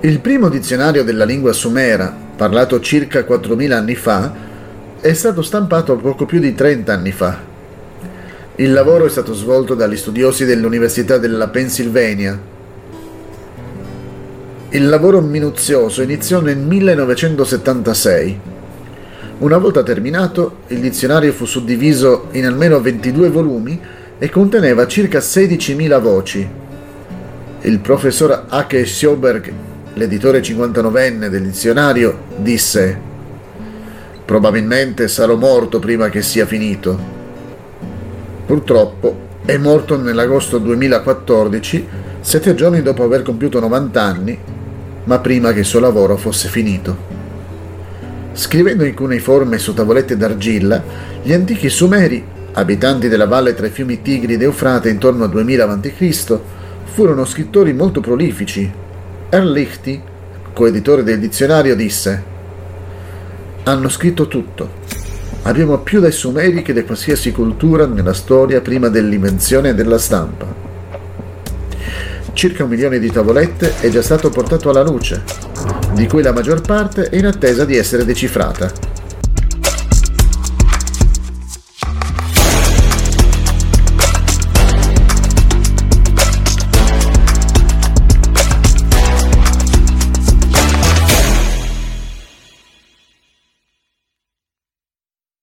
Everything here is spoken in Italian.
Il primo dizionario della lingua sumera, parlato circa 4.000 anni fa, è stato stampato poco più di 30 anni fa. Il lavoro è stato svolto dagli studiosi dell'Università della Pennsylvania. Il lavoro minuzioso iniziò nel 1976. Una volta terminato, il dizionario fu suddiviso in almeno 22 volumi e conteneva circa 16.000 voci. Il professor H. Sjoberg l'editore 59enne del dizionario, disse Probabilmente sarò morto prima che sia finito. Purtroppo è morto nell'agosto 2014, sette giorni dopo aver compiuto 90 anni, ma prima che il suo lavoro fosse finito. Scrivendo in cuneiforme su tavolette d'argilla, gli antichi sumeri, abitanti della valle tra i fiumi Tigri ed Eufrate intorno al 2000 a.C., furono scrittori molto prolifici Erlichti, coeditore del dizionario, disse Hanno scritto tutto. Abbiamo più dai Sumeri che di qualsiasi cultura nella storia prima dell'invenzione della stampa. Circa un milione di tavolette è già stato portato alla luce, di cui la maggior parte è in attesa di essere decifrata.